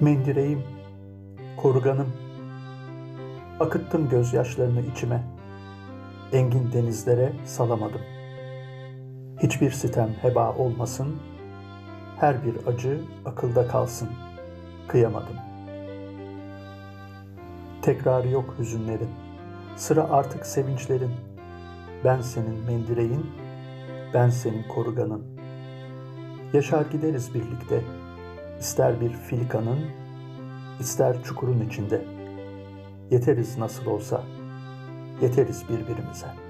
Mendireğim, koruganım, akıttım gözyaşlarını içime, engin denizlere salamadım. Hiçbir sitem heba olmasın, her bir acı akılda kalsın, kıyamadım. Tekrarı yok hüzünlerin, sıra artık sevinçlerin. Ben senin mendireğin, ben senin koruganın. Yaşar gideriz birlikte, ister bir filikanın, ister çukurun içinde. Yeteriz nasıl olsa, yeteriz birbirimize.''